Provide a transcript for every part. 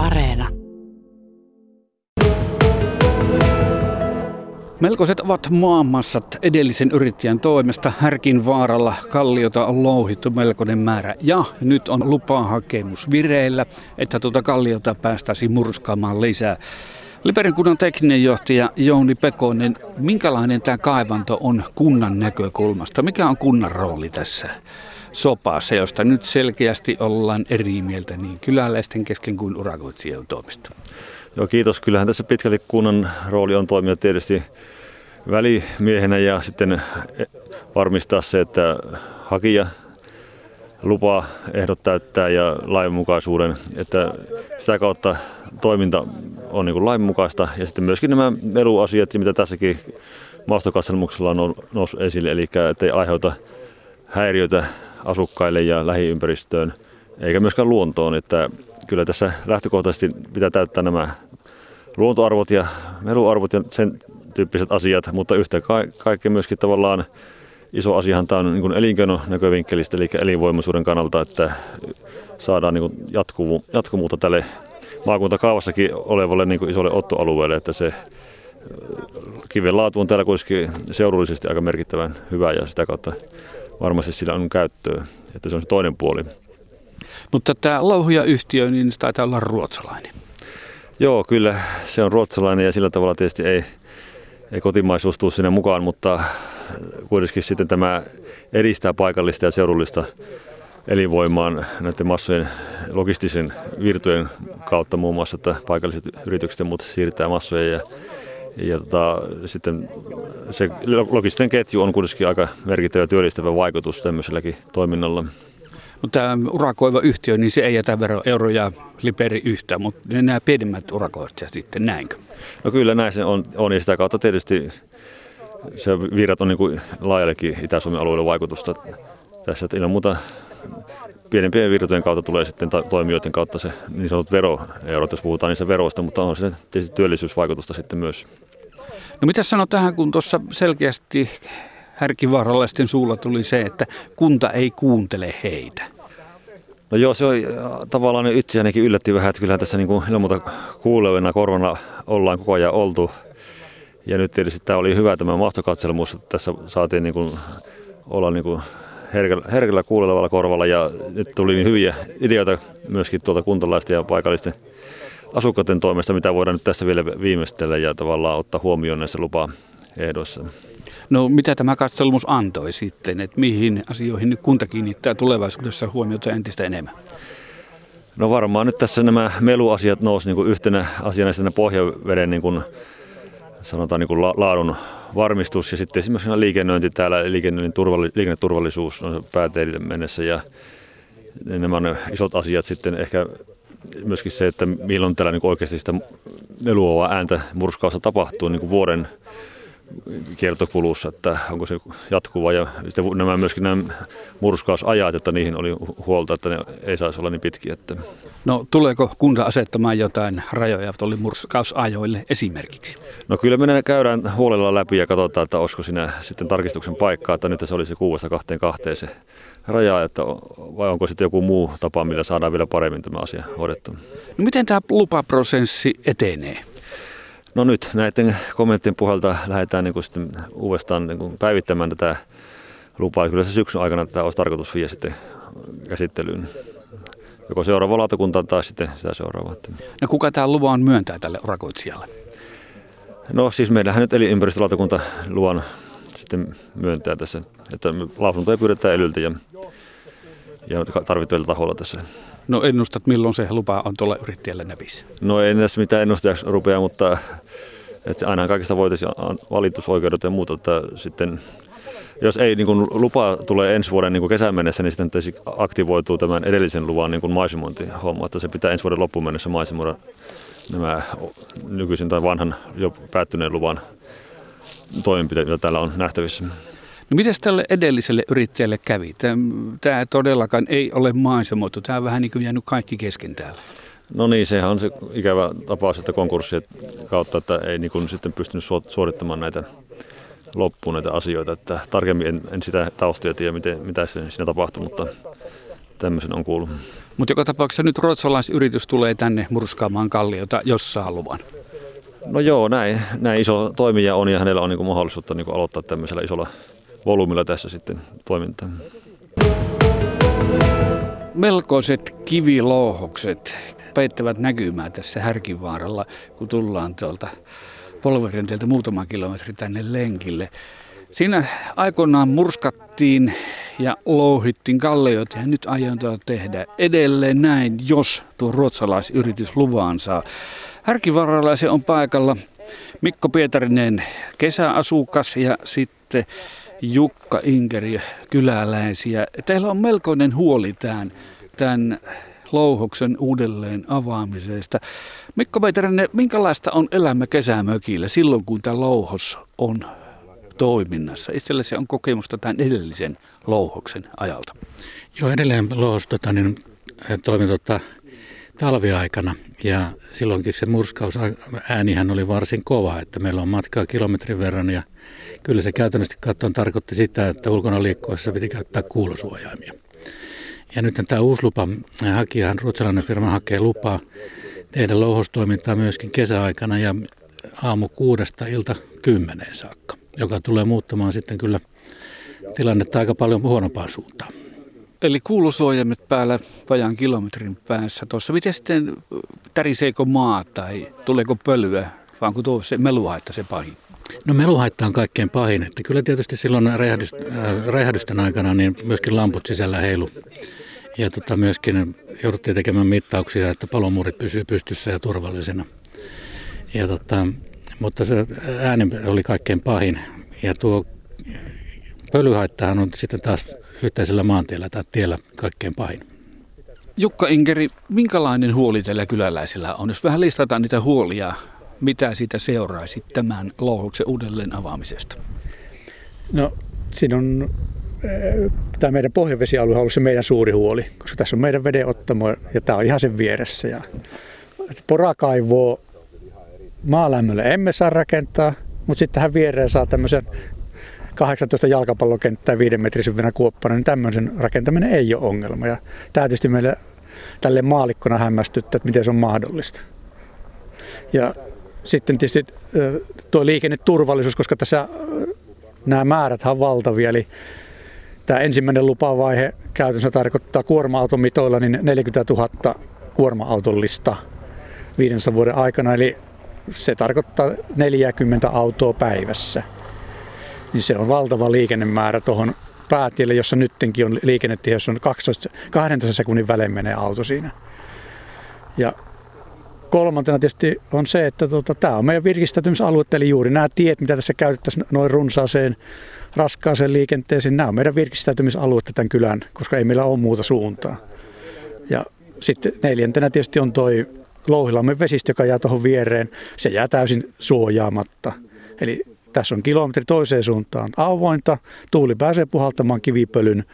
Areena. Melkoiset ovat maanmassat edellisen yrittäjän toimesta. Härkin vaaralla kalliota on louhittu melkoinen määrä. Ja nyt on lupahakemus vireillä, että tuota kalliota päästäisiin murskaamaan lisää. Liperin kunnan tekninen johtaja Jouni Pekonen, minkälainen tämä kaivanto on kunnan näkökulmasta? Mikä on kunnan rooli tässä sopassa, josta nyt selkeästi ollaan eri mieltä niin kyläläisten kesken kuin urakoitsijan toimesta? Joo, kiitos. Kyllähän tässä pitkälti kunnan rooli on toimia tietysti välimiehenä ja sitten varmistaa se, että hakija lupa ehdot täyttää ja lainmukaisuuden, että sitä kautta toiminta on niin lainmukaista ja sitten myöskin nämä meluasiat, mitä tässäkin maastokatselmuksella on noussut esille, eli ei aiheuta häiriöitä asukkaille ja lähiympäristöön eikä myöskään luontoon, että kyllä tässä lähtökohtaisesti pitää täyttää nämä luontoarvot ja meluarvot ja sen tyyppiset asiat, mutta yhtä kaikki myöskin tavallaan iso asiahan tämä on niin elinkeino näkövinkkelistä, eli elinvoimaisuuden kannalta, että saadaan niin jatkuvu, jatkumuutta tälle maakuntakaavassakin olevalle niin isolle ottoalueelle, että se kiven laatu on täällä kuitenkin seudullisesti aika merkittävän hyvä ja sitä kautta varmasti sillä on käyttöä, että se on se toinen puoli. Mutta tämä louhujayhtiö, niin se taitaa olla ruotsalainen. Joo, kyllä se on ruotsalainen ja sillä tavalla tietysti ei, ei kotimaisuus tule sinne mukaan, mutta kuitenkin sitten tämä edistää paikallista ja seudullista elinvoimaan näiden massojen logistisen virtojen kautta muun muassa, että paikalliset yritykset ja muut siirtää massoja ja, ja tota, sitten se logistinen ketju on kuitenkin aika merkittävä työllistävä vaikutus tämmöiselläkin toiminnalla. Mutta tämä urakoiva yhtiö, niin se ei jätä euroja liperi yhtään, mutta ne nämä pienemmät urakoista sitten, näinkö? No kyllä näin se on, on ja sitä kautta tietysti se virrat on niin kuin laajallekin Itä-Suomen alueelle vaikutusta tässä, että ilman muuta pienempien virtojen kautta tulee sitten toimijoiden kautta se niin sanotut veroeurot, jos puhutaan niistä veroista, mutta on se tietysti työllisyysvaikutusta sitten myös. No mitä sanot tähän, kun tuossa selkeästi härkivaaralaisten suulla tuli se, että kunta ei kuuntele heitä? No joo, se on tavallaan itseänikin yllätti vähän, että kyllähän tässä niin kuin ilman muuta kuulevina korvana ollaan koko ajan oltu. Ja nyt tietysti tämä oli hyvä tämä maastokatselmus, että tässä saatiin niin kuin olla niin kuin herkällä, herkällä kuulevalla korvalla ja nyt tuli niin hyviä ideoita myöskin tuolta kuntalaisten ja paikallisten asukkaiden toimesta, mitä voidaan nyt tässä vielä viimeistellä ja tavallaan ottaa huomioon näissä lupaehdoissa. No mitä tämä katselmus antoi sitten, että mihin asioihin nyt kunta kiinnittää tulevaisuudessa huomiota entistä enemmän? No varmaan nyt tässä nämä meluasiat nousi niin kuin yhtenä asiana sitten pohjaveden niin kuin, sanotaan niin kuin laadun varmistus ja sitten esimerkiksi liikennöinti täällä, liikennöinnin turvalli, liikenneturvallisuus on pääteille mennessä ja nämä on isot asiat sitten ehkä myöskin se, että milloin täällä niin oikeasti sitä meluavaa ääntä murskausta tapahtuu niin kuin vuoden kiertokulussa, että onko se jatkuva ja sitten nämä myöskin nämä murskausajat, että niihin oli huolta, että ne ei saisi olla niin pitkiä. Että. No tuleeko kunta asettamaan jotain rajoja tuolle murskausajoille esimerkiksi? No kyllä me käydään huolella läpi ja katsotaan, että olisiko siinä sitten tarkistuksen paikkaa, että nyt se olisi kuudesta kahteen kahteen se raja, että vai onko sitten joku muu tapa, millä saadaan vielä paremmin tämä asia hoidettua. No miten tämä lupaprosessi etenee? No nyt näiden kommenttien puolelta lähdetään niin kuin sitten uudestaan niin kuin päivittämään tätä lupaa. Kyllä se syksyn aikana tätä olisi tarkoitus viedä sitten käsittelyyn. Joko seuraava lautakunta tai sitten sitä seuraavaa. No kuka tämä luvan myöntää tälle urakoitsijalle? No siis meillähän nyt eli ympäristölautakunta luvan sitten myöntää tässä, että lausuntoja pyydetään elyltä ja, ja tarvittavilla tahoilla tässä. No ennustat, milloin se lupa on tuolla yrittäjällä näpissä? No en tässä mitään ennustajaksi rupea, mutta että aina kaikista voitaisiin valitusoikeudet ja muuta, että sitten jos ei niin kuin, lupa tulee ensi vuoden niin kuin kesän mennessä, niin sitten aktivoituu tämän edellisen luvan niin kuin maisemointihomma, että se pitää ensi vuoden loppuun mennessä maisemoida nämä nykyisen tai vanhan jo päättyneen luvan toimenpiteet, joita täällä on nähtävissä. No miten tälle edelliselle yrittäjälle kävi? Tämä todellakaan ei ole maisemoitu. Tämä on vähän niin kuin jäänyt kaikki kesken täällä. No niin, sehän on se ikävä tapaus, että konkurssien kautta, että ei niin kuin sitten pystynyt suorittamaan näitä loppuun näitä asioita. Että tarkemmin en, en sitä taustia tiedä, miten, mitä siinä tapahtui, mutta tämmöisen on kuullut. Mutta joka tapauksessa nyt ruotsalaisyritys tulee tänne murskaamaan kalliota, jos saa luvan. No joo, näin, näin iso toimija on ja hänellä on niin mahdollisuutta niin aloittaa tämmöisellä isolla volyymilla tässä sitten toimintaa. Melkoiset kivilouhokset peittävät näkymää tässä Härkivaaralla, kun tullaan tuolta Polverenteeltä muutama kilometri tänne lenkille. Siinä aikoinaan murskattiin ja louhittiin kallioita ja nyt aiotaan tehdä edelleen näin, jos tuo ruotsalaisyritys luvan saa. Se on paikalla Mikko Pietarinen kesäasukas ja sitten Jukka Inkeri kyläläisiä. Teillä on melkoinen huoli tämän, tämän louhoksen uudelleen avaamisesta. Mikko Pietarinen, minkälaista on elämä kesämökillä silloin, kun tämä louhos on toiminnassa? Itsellä se on kokemusta tämän edellisen louhoksen ajalta. Joo, edelleen louhos tota, niin, toimi tota, talviaikana ja silloinkin se murskaus äänihän oli varsin kova, että meillä on matkaa kilometrin verran ja kyllä se käytännössä katsoen tarkoitti sitä, että ulkona liikkuessa piti käyttää kuulosuojaimia. Ja nyt tämä uusi lupa, hakijahan ruotsalainen firma hakee lupaa tehdä louhostoimintaa myöskin kesäaikana ja aamu kuudesta ilta kymmeneen saakka, joka tulee muuttamaan sitten kyllä tilannetta aika paljon huonompaan suuntaan. Eli kuulusuojaimet päällä vajaan kilometrin päässä tuossa. Miten sitten, täriseekö maa tai tuleeko pölyä, vaan kun tuo se meluhaitta se pahin? No meluhaitta on kaikkein pahin. Että kyllä tietysti silloin räjähdys, äh, räjähdysten aikana niin myöskin lamput sisällä heilu. Ja tota, myöskin jouduttiin tekemään mittauksia, että palomuurit pysyy pystyssä ja turvallisena. Ja tota, mutta se ääni oli kaikkein pahin. Ja tuo pölyhaittahan on sitten taas yhteisellä maantiellä tai tiellä kaikkein pahin. Jukka Inkeri, minkälainen huoli tällä kyläläisillä on? Jos vähän listataan niitä huolia, mitä siitä seuraisi tämän louhuksen uudelleen avaamisesta? No, siinä on eh, tämä meidän pohjavesialue on ollut se meidän suuri huoli, koska tässä on meidän vedenottamo ja tämä on ihan sen vieressä. Ja porakaivoa maalämmölle emme saa rakentaa, mutta sitten tähän viereen saa tämmöisen 18 jalkapallokenttää viiden metrin syvänä kuoppana, niin tämmöisen rakentaminen ei ole ongelma. Ja tämä tietysti meille tälle maalikkona hämmästyttää, että miten se on mahdollista. Ja sitten tietysti tuo liikenneturvallisuus, koska tässä nämä määrät on valtavia, eli tämä ensimmäinen lupavaihe käytännössä tarkoittaa kuorma-automitoilla niin 40 000 kuorma-autollista 500 vuoden aikana, eli se tarkoittaa 40 autoa päivässä niin se on valtava liikennemäärä tuohon päätielle, jossa nyttenkin on liikennetiheys on 12, 12 sekunnin välein menee auto siinä. Ja kolmantena tietysti on se, että tota, tämä on meidän virkistäytymisalue, eli juuri nämä tiet, mitä tässä käytettäisiin noin runsaaseen raskaaseen liikenteeseen, nämä on meidän virkistäytymisaluetta tämän kylän, koska ei meillä ole muuta suuntaa. Ja sitten neljäntenä tietysti on toi Louhilammen vesistö, joka jää tuohon viereen. Se jää täysin suojaamatta. Eli tässä on kilometri toiseen suuntaan avointa. Tuuli pääsee puhaltamaan kivipölyn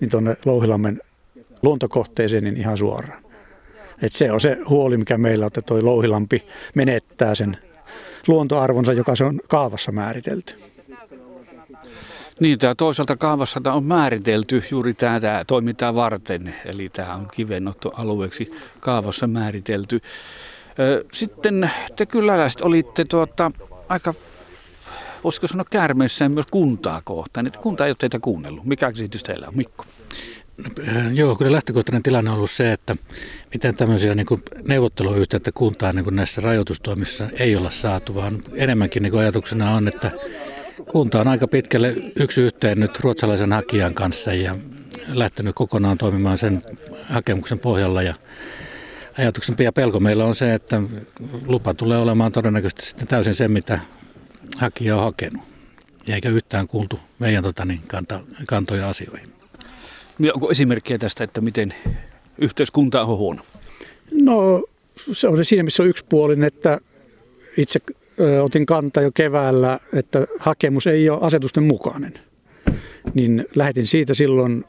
niin tuonne Louhilammen luontokohteeseen niin ihan suoraan. Et se on se huoli, mikä meillä on, että tuo Louhilampi menettää sen luontoarvonsa, joka se on kaavassa määritelty. Niin, tämä toisaalta kaavassa tämä on määritelty juuri tätä toimintaa varten, eli tämä on kivennottoalueeksi kaavassa määritelty. Sitten te kyläläiset olitte tuota, aika voisiko sanoa käärmeissään myös kuntaa kohtaan, että kunta ei ole teitä kuunnellut. Mikä käsitys teillä on, Mikko? Äh, joo, kyllä lähtökohtainen tilanne on ollut se, että miten tämmöisiä niin neuvotteluyhteyttä kuntaan niin näissä rajoitustoimissa ei olla saatu, vaan enemmänkin niin ajatuksena on, että kunta on aika pitkälle yksi yhteen nyt ruotsalaisen hakijan kanssa ja lähtenyt kokonaan toimimaan sen hakemuksen pohjalla ja ajatuksen ja pelko meillä on se, että lupa tulee olemaan todennäköisesti sitten täysin se, mitä hakija on hakenut. Eikä yhtään kuultu meidän tota, niin, kanta, kantoja asioihin. Ja onko esimerkkejä tästä, että miten yhteiskunta on huono? No se on se siinä, missä on yksipuolinen, että itse otin kantaa jo keväällä, että hakemus ei ole asetusten mukainen. Niin lähetin siitä silloin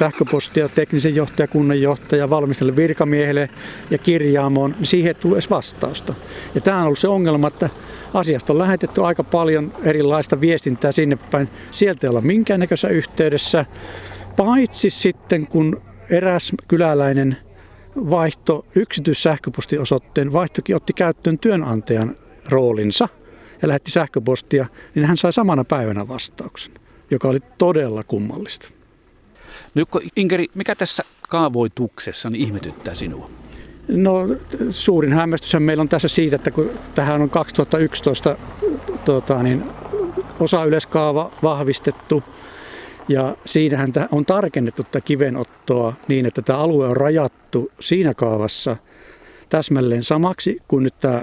sähköpostia teknisen johtaja, kunnanjohtaja, valmistelle virkamiehelle ja kirjaamoon, niin siihen ei edes vastausta. Ja tämä on ollut se ongelma, että asiasta on lähetetty aika paljon erilaista viestintää sinne päin. Sieltä ei olla minkäännäköisessä yhteydessä, paitsi sitten kun eräs kyläläinen vaihto yksityissähköpostiosoitteen, vaihtokin otti käyttöön työnantajan roolinsa ja lähetti sähköpostia, niin hän sai samana päivänä vastauksen, joka oli todella kummallista. Nyt Inkeri, mikä tässä kaavoituksessa niin ihmetyttää sinua? No suurin hämmästyshän meillä on tässä siitä, että kun tähän on 2011 tota, niin, osa yleiskaava vahvistettu ja siinähän on tarkennettu tätä kivenottoa niin, että tämä alue on rajattu siinä kaavassa täsmälleen samaksi kuin nyt tämä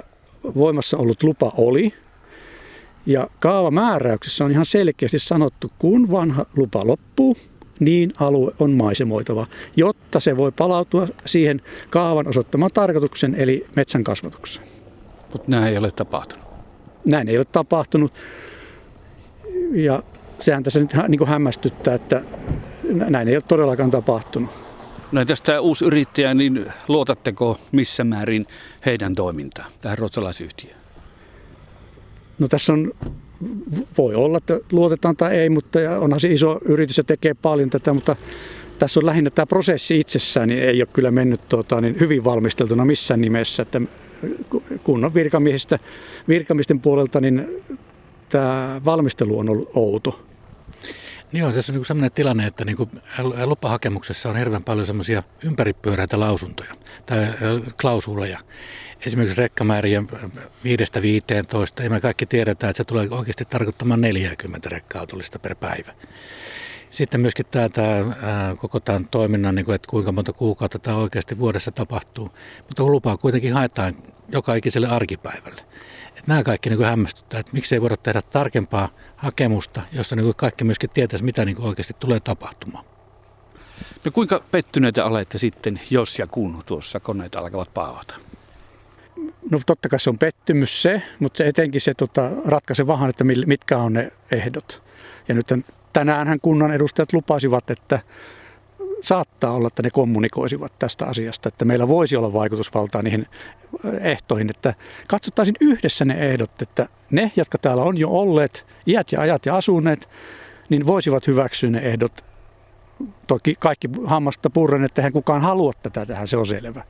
voimassa ollut lupa oli. Ja kaavamääräyksessä on ihan selkeästi sanottu, kun vanha lupa loppuu, niin alue on maisemoitava, jotta se voi palautua siihen kaavan osoittamaan tarkoituksen, eli metsän kasvatukseen. Mutta näin ei ole tapahtunut. Näin ei ole tapahtunut. Ja sehän tässä nyt niin kuin hämmästyttää, että näin ei ole todellakaan tapahtunut. No tästä uusi yrittäjä, niin luotatteko missä määrin heidän toimintaan, tähän ruotsalaisyhtiöön? No tässä on voi olla, että luotetaan tai ei, mutta onhan se iso yritys ja tekee paljon tätä, mutta tässä on lähinnä tämä prosessi itsessään, niin ei ole kyllä mennyt tuota, niin hyvin valmisteltuna missään nimessä. Että kunnan virkamiehistä, virkamisten puolelta niin tämä valmistelu on ollut outo. Joo, tässä on niin sellainen tilanne, että niin kuin lupahakemuksessa on hirveän paljon semmoisia ympäripyöräitä lausuntoja tai klausuleja esimerkiksi rekkamääriä 5-15, ja me kaikki tiedetään, että se tulee oikeasti tarkoittamaan 40 rekka-autollista per päivä. Sitten myöskin tämä, tämä koko tämän toiminnan, niin kuin, että kuinka monta kuukautta tämä oikeasti vuodessa tapahtuu. Mutta lupaa kuitenkin haetaan joka ikiselle arkipäivälle. Nämä kaikki niin kuin hämmästyttää, että miksei voida tehdä tarkempaa hakemusta, jossa niin kuin kaikki myöskin tietäisi, mitä niin kuin oikeasti tulee tapahtumaan. No kuinka pettyneitä olette sitten, jos ja kun tuossa koneet alkavat paavata? No totta kai se on pettymys se, mutta se etenkin se tota, ratkaise vähän, että mitkä on ne ehdot. Ja nyt tänäänhän kunnan edustajat lupasivat, että saattaa olla, että ne kommunikoisivat tästä asiasta, että meillä voisi olla vaikutusvaltaa niihin ehtoihin, että katsottaisiin yhdessä ne ehdot, että ne, jotka täällä on jo olleet iät ja ajat ja asuneet, niin voisivat hyväksyä ne ehdot. Toki kaikki hammasta purren, että eihän kukaan halua tätä tähän, se on selvä.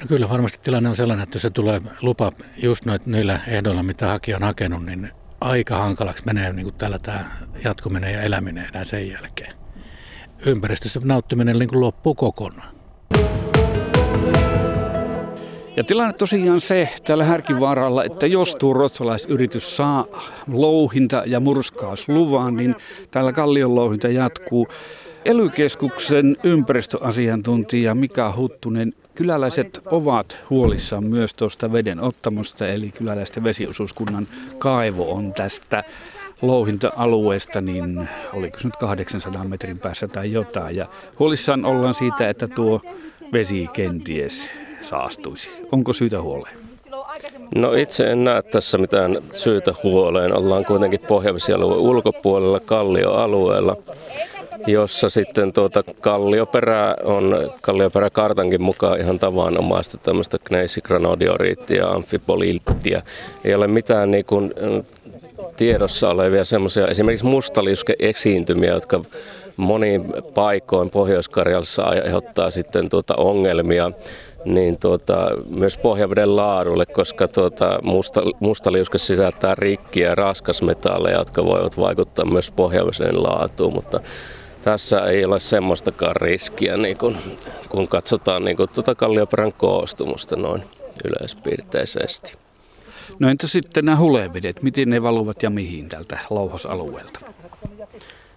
No kyllä varmasti tilanne on sellainen, että jos se tulee lupa just noit, niillä ehdoilla, mitä hakija on hakenut, niin aika hankalaksi menee niin kuin tällä tämä jatkuminen ja eläminen enää sen jälkeen. Ympäristössä nauttiminen niin kuin loppuu kokonaan. Ja tilanne tosiaan se täällä Härkivaaralla, että jos tuo ruotsalaisyritys saa louhinta- ja murskausluvan, niin täällä kallion louhinta jatkuu. Elykeskuksen ympäristöasiantuntija Mika Huttunen Kyläläiset ovat huolissaan myös tuosta veden ottamusta, eli kyläläisten vesiosuuskunnan kaivo on tästä louhinta-alueesta, niin oliko se nyt 800 metrin päässä tai jotain. Ja huolissaan ollaan siitä, että tuo vesi kenties saastuisi. Onko syytä huoleen? No itse en näe tässä mitään syytä huoleen. Ollaan kuitenkin pohjavesialueen ulkopuolella, kallioalueella jossa sitten tuota kallioperää on kallioperäkartankin mukaan ihan tavanomaista tämmöistä gneisigranodioriittia ja amfipoliittia. Ei ole mitään niin kuin, tiedossa olevia semmoisia esimerkiksi mustaliuske-esiintymiä, jotka moniin paikoin Pohjois-Karjalassa aiheuttaa sitten tuota ongelmia niin tuota, myös pohjaveden laadulle, koska tuota, musta, mustaliuske sisältää rikkiä ja raskasmetalleja, jotka voivat vaikuttaa myös pohjaveden laatuun, mutta tässä ei ole semmoistakaan riskiä, niin kun, kun katsotaan niin kun tuota kallioperän koostumusta noin yleispiirteisesti. No entä sitten nämä hulevedet, miten ne valuvat ja mihin tältä louhosalueelta?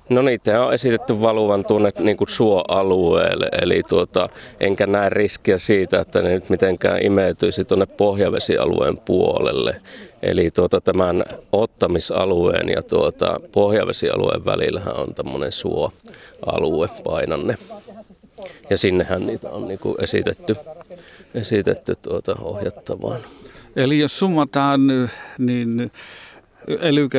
No niitä on esitetty valuvan tuonne niin kuin suoalueelle, eli tuota, enkä näe riskiä siitä, että ne nyt mitenkään imeytyisi tuonne pohjavesialueen puolelle. Eli tuota, tämän ottamisalueen ja tuota, pohjavesialueen välillähän on tämmöinen suoalue painanne. Ja sinnehän niitä on niin kuin esitetty, esitetty tuota ohjattavaan. Eli jos summataan, niin ely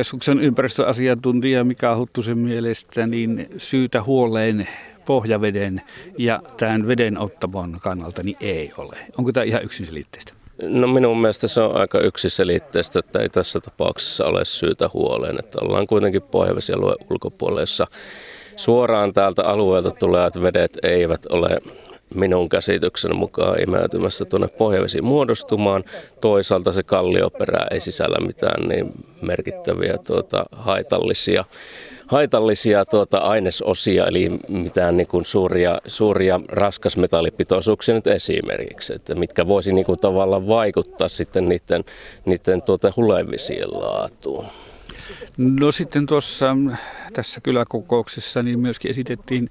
ympäristöasiantuntija Mika Huttusen mielestä niin syytä huoleen pohjaveden ja tämän veden ottamon kannalta niin ei ole. Onko tämä ihan yksiselitteistä? No minun mielestä se on aika yksiselitteistä, että ei tässä tapauksessa ole syytä huoleen, että ollaan kuitenkin pohjavesialueen ulkopuolella, jossa suoraan täältä alueelta tulevat vedet eivät ole minun käsityksen mukaan imeytymässä tuonne pohjavesiin muodostumaan. Toisaalta se kallioperä ei sisällä mitään niin merkittäviä tuota, haitallisia haitallisia tuota ainesosia, eli mitään niin kuin suuria, suuria raskasmetallipitoisuuksia nyt esimerkiksi, että mitkä voisi niin kuin tavallaan vaikuttaa sitten niiden, niiden tuota hulevisien laatuun. No sitten tuossa tässä kyläkokouksessa niin myöskin esitettiin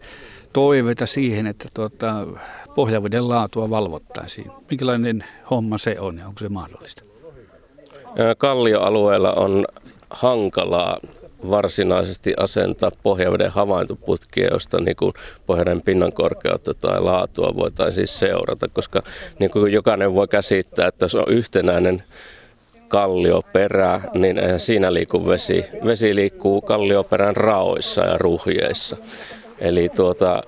toiveita siihen, että tuota, pohjaveden laatua valvottaisiin. Minkälainen homma se on ja onko se mahdollista? Kallioalueella on hankalaa varsinaisesti asentaa pohjaveden havaintoputkia, josta niin kuin pohjaveden pinnan korkeutta tai laatua voitaisiin seurata, koska niin kuin jokainen voi käsittää, että jos on yhtenäinen kallioperä, niin eihän siinä liiku vesi. Vesi liikkuu kallioperän raoissa ja ruhjeissa. Eli tuota,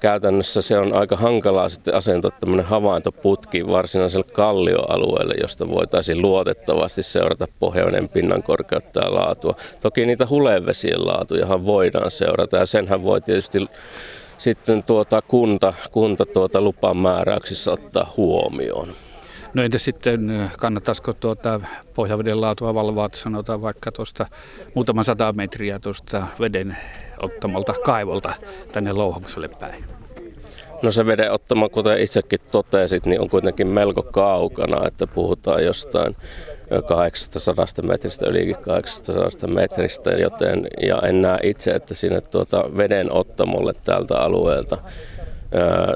käytännössä se on aika hankalaa sitten asentaa tämmöinen havaintoputki varsinaiselle kallioalueelle, josta voitaisiin luotettavasti seurata pohjoinen pinnan korkeutta ja laatua. Toki niitä hulevesien laatujahan voidaan seurata ja senhän voi tietysti sitten tuota kunta, kunta tuota lupan määräyksissä ottaa huomioon. No entä sitten, kannattaisiko tuota pohjaveden laatua valvoa, sanotaan vaikka tuosta muutaman sata metriä tuosta veden ottamalta kaivolta tänne louhokselle päin? No se veden ottama, kuten itsekin totesit, niin on kuitenkin melko kaukana, että puhutaan jostain 800 metristä, ylikin 800 metristä, joten ja en näe itse, että sinne tuota veden ottamolle tältä alueelta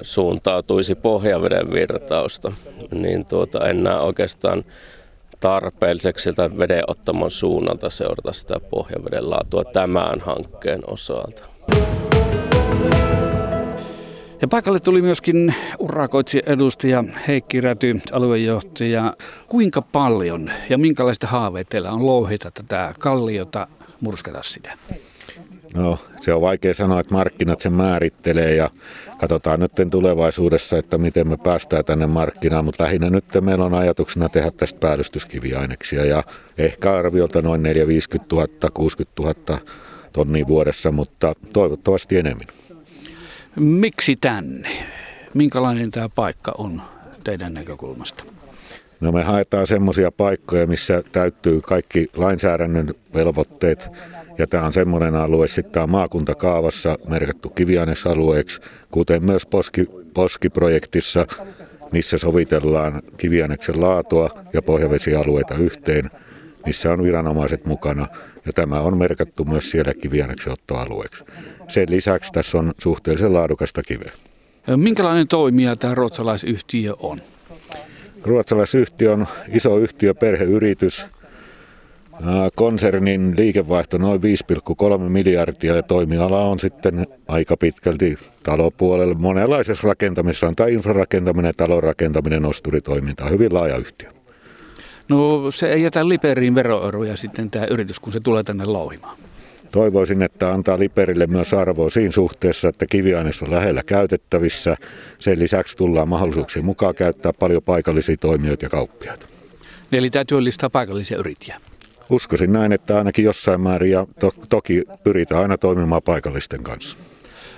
suuntautuisi pohjaveden virtausta, niin tuota, en näe oikeastaan tarpeelliseksi siltä vedenottamon suunnalta seurata sitä pohjaveden laatua tämän hankkeen osalta. Ja paikalle tuli myöskin urakoitsi edustaja Heikki Räty, aluejohtaja. Kuinka paljon ja minkälaiset haaveet teillä on louhita tätä kalliota, murskata sitä? No, se on vaikea sanoa, että markkinat sen määrittelee ja katsotaan nyt tulevaisuudessa, että miten me päästään tänne markkinaan, mutta lähinnä nyt meillä on ajatuksena tehdä tästä päällystyskiviaineksia ja ehkä arviolta noin 4 50 000, 60 000 tonnia vuodessa, mutta toivottavasti enemmän. Miksi tänne? Minkälainen tämä paikka on teidän näkökulmasta? No me haetaan semmoisia paikkoja, missä täyttyy kaikki lainsäädännön velvoitteet, ja tämä on semmoinen alue, sitten on maakuntakaavassa merkattu kiviainesalueeksi, kuten myös Poski, Poski-projektissa, missä sovitellaan kiviaineksen laatua ja pohjavesialueita yhteen, missä on viranomaiset mukana. Ja tämä on merkattu myös siellä kiviaineksen ottoalueeksi. Sen lisäksi tässä on suhteellisen laadukasta kiveä. Minkälainen toimija tämä ruotsalaisyhtiö on? Ruotsalaisyhtiö on iso yhtiö, perheyritys, Konsernin liikevaihto noin 5,3 miljardia ja toimiala on sitten aika pitkälti talopuolella. Monenlaisessa rakentamisessa on tai infrarakentaminen, talonrakentaminen, osturitoiminta. Hyvin laaja yhtiö. No se ei jätä Liperiin veroeroja sitten tämä yritys, kun se tulee tänne louhimaan. Toivoisin, että antaa Liperille myös arvoa siinä suhteessa, että kiviaines on lähellä käytettävissä. Sen lisäksi tullaan mahdollisuuksien mukaan käyttää paljon paikallisia toimijoita ja kauppiaita. Eli tämä työllistää paikallisia yrittäjiä. Uskoisin näin, että ainakin jossain määrin ja to- toki pyritään aina toimimaan paikallisten kanssa.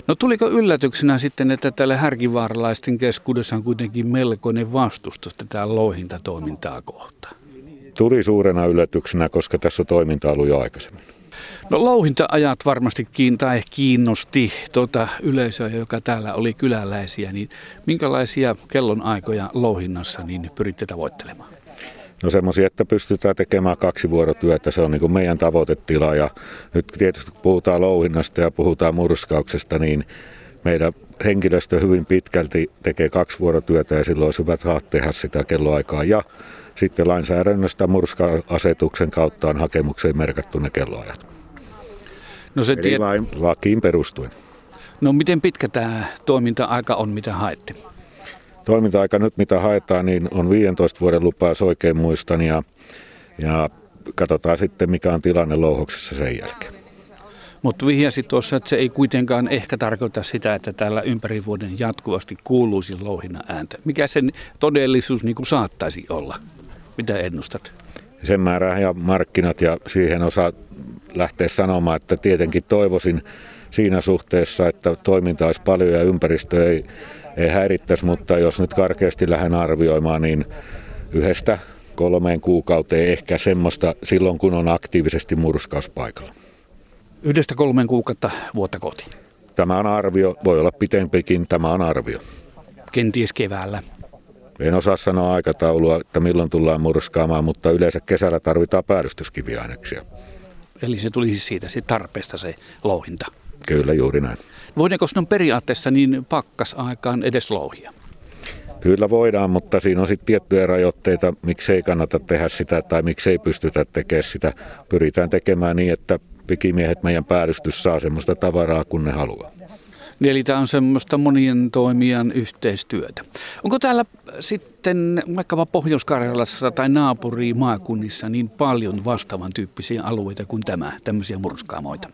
No tuliko yllätyksenä sitten, että tälle härkivaaralaisten keskuudessa on kuitenkin melkoinen vastustus tätä louhintatoimintaa kohtaan? Tuli suurena yllätyksenä, koska tässä on toiminta ollut jo aikaisemmin. No louhinta-ajat varmasti tai kiinnosti tuota yleisöä, joka täällä oli kyläläisiä, niin minkälaisia kellonaikoja louhinnassa niin pyritte tavoittelemaan? No semmoisia, että pystytään tekemään kaksi vuorotyötä, se on niin kuin meidän tavoitetila. Ja nyt tietysti kun puhutaan louhinnasta ja puhutaan murskauksesta, niin meidän henkilöstö hyvin pitkälti tekee kaksi vuorotyötä ja silloin olisi hyvä saada tehdä sitä kelloaikaa. Ja sitten lainsäädännöstä murska-asetuksen kautta on hakemukseen merkattu ne kelloajat. No se Eli vain lakiin perustuen. No miten pitkä tämä toiminta-aika on, mitä haette? Toiminta-aika nyt, mitä haetaan, niin on 15 vuoden lupa, jos oikein muistan, ja, ja katsotaan sitten, mikä on tilanne louhoksessa sen jälkeen. Mutta vihjasit tuossa, että se ei kuitenkaan ehkä tarkoita sitä, että täällä ympäri vuoden jatkuvasti kuuluisi louhinnan ääntä. Mikä sen todellisuus niin kuin saattaisi olla? Mitä ennustat? Sen määrä ja markkinat ja siihen osaa lähteä sanomaan, että tietenkin toivoisin siinä suhteessa, että toiminta olisi paljon ja ympäristö ei, ei häirittäisi, mutta jos nyt karkeasti lähden arvioimaan, niin yhdestä kolmeen kuukauteen ehkä semmoista silloin, kun on aktiivisesti murskauspaikalla. Yhdestä kolmeen kuukautta vuotta kotiin. Tämä on arvio, voi olla pitempikin, tämä on arvio. Kenties keväällä. En osaa sanoa aikataulua, että milloin tullaan murskaamaan, mutta yleensä kesällä tarvitaan päädystyskiviaineksia. Eli se tulisi siitä sit tarpeesta se louhinta. Kyllä, juuri näin. Voidaanko sinun periaatteessa niin pakkasaikaan edes louhia? Kyllä voidaan, mutta siinä on sitten tiettyjä rajoitteita, miksei kannata tehdä sitä tai miksei pystytä tekemään sitä. Pyritään tekemään niin, että pikimiehet meidän päädystys saa semmoista tavaraa, kun ne haluaa. Niin eli tämä on semmoista monien toimijan yhteistyötä. Onko täällä sitten vaikkapa Pohjois-Karjalassa tai maakunnissa niin paljon vastaavan tyyppisiä alueita kuin tämä, tämmöisiä murskaamoita?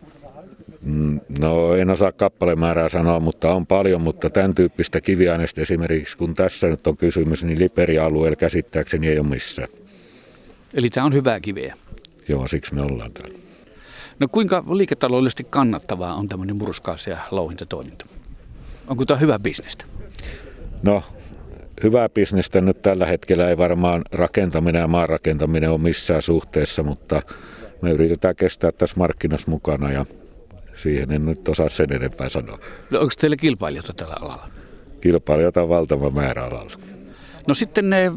No en osaa kappalemäärää sanoa, mutta on paljon, mutta tämän tyyppistä kiviaineista esimerkiksi, kun tässä nyt on kysymys, niin Liberi-alueella käsittääkseni ei ole missään. Eli tämä on hyvää kiveä? Joo, siksi me ollaan täällä. No kuinka liiketaloudellisesti kannattavaa on tämmöinen murskaus- ja louhintatoiminta? Onko tämä hyvä bisnestä? No, hyvää bisnestä nyt tällä hetkellä ei varmaan rakentaminen ja maanrakentaminen ole missään suhteessa, mutta me yritetään kestää tässä markkinassa mukana ja siihen en nyt osaa sen enempää sanoa. No, onko teillä kilpailijoita tällä alalla? Kilpailijoita on valtava määrä alalla. No sitten ne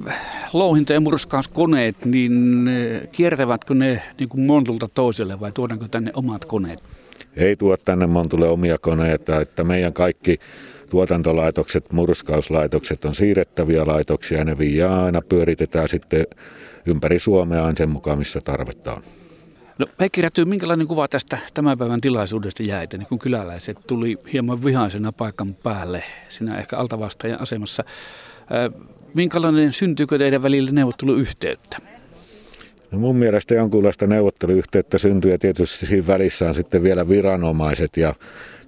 louhinta- ja murskauskoneet, niin kiertävätkö ne niin kuin Montulta toiselle vai tuodaanko tänne omat koneet? Ei tuo tänne Montulle omia koneita, että meidän kaikki tuotantolaitokset, murskauslaitokset on siirrettäviä laitoksia ja ne viiaa aina pyöritetään sitten ympäri Suomea sen mukaan, missä tarvetta on. No Heikki Räty, minkälainen kuva tästä tämän päivän tilaisuudesta jäitä, niin kun kyläläiset tuli hieman vihaisena paikan päälle, sinä ehkä altavastaajan asemassa. Minkälainen syntyykö teidän välillä neuvotteluyhteyttä? No mun mielestä jonkunlaista neuvotteluyhteyttä syntyy ja tietysti siinä välissä on sitten vielä viranomaiset ja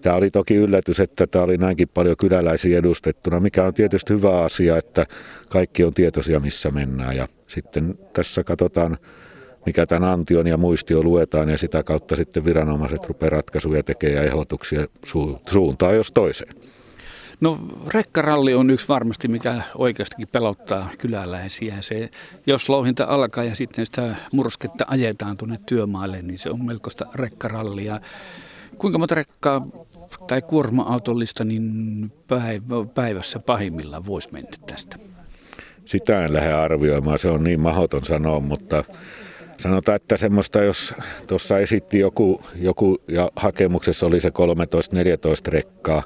Tämä oli toki yllätys, että tämä oli näinkin paljon kyläläisiä edustettuna, mikä on tietysti hyvä asia, että kaikki on tietoisia, missä mennään. Ja sitten tässä katsotaan, mikä tämän antion ja muistio luetaan, ja sitä kautta sitten viranomaiset rupeavat ratkaisuja tekemään ja ehdotuksia suuntaan jos toiseen. No rekkaralli on yksi varmasti, mikä oikeastikin pelottaa kyläläisiä. Se, jos louhinta alkaa ja sitten sitä mursketta ajetaan tuonne työmaalle, niin se on melkoista rekkarallia. Kuinka monta rekkaa tai kuorma-autollista niin päivässä pahimmillaan voisi mennä tästä? Sitä en lähde arvioimaan, se on niin mahdoton sanoa, mutta sanotaan, että semmoista, jos tuossa esitti joku, joku ja hakemuksessa oli se 13-14 rekkaa,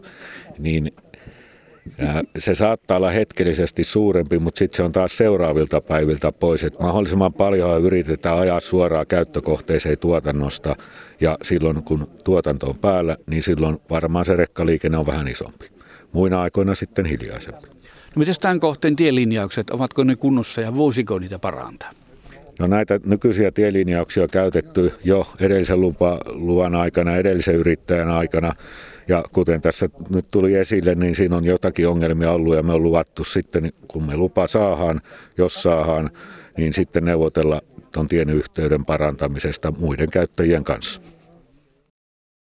niin se saattaa olla hetkellisesti suurempi, mutta sitten se on taas seuraavilta päiviltä pois. Et mahdollisimman paljon yritetään ajaa suoraan käyttökohteeseen tuotannosta ja silloin kun tuotanto on päällä, niin silloin varmaan se rekkaliikenne on vähän isompi. Muina aikoina sitten hiljaisempi. No miten tämän kohteen tielinjaukset, ovatko ne kunnossa ja voisiko niitä parantaa? No näitä nykyisiä tielinjauksia on käytetty jo edellisen lupa, luvan aikana, edellisen yrittäjän aikana. Ja kuten tässä nyt tuli esille, niin siinä on jotakin ongelmia ollut ja me on luvattu sitten, kun me lupa saahan, jos saahan, niin sitten neuvotella tuon tien yhteyden parantamisesta muiden käyttäjien kanssa.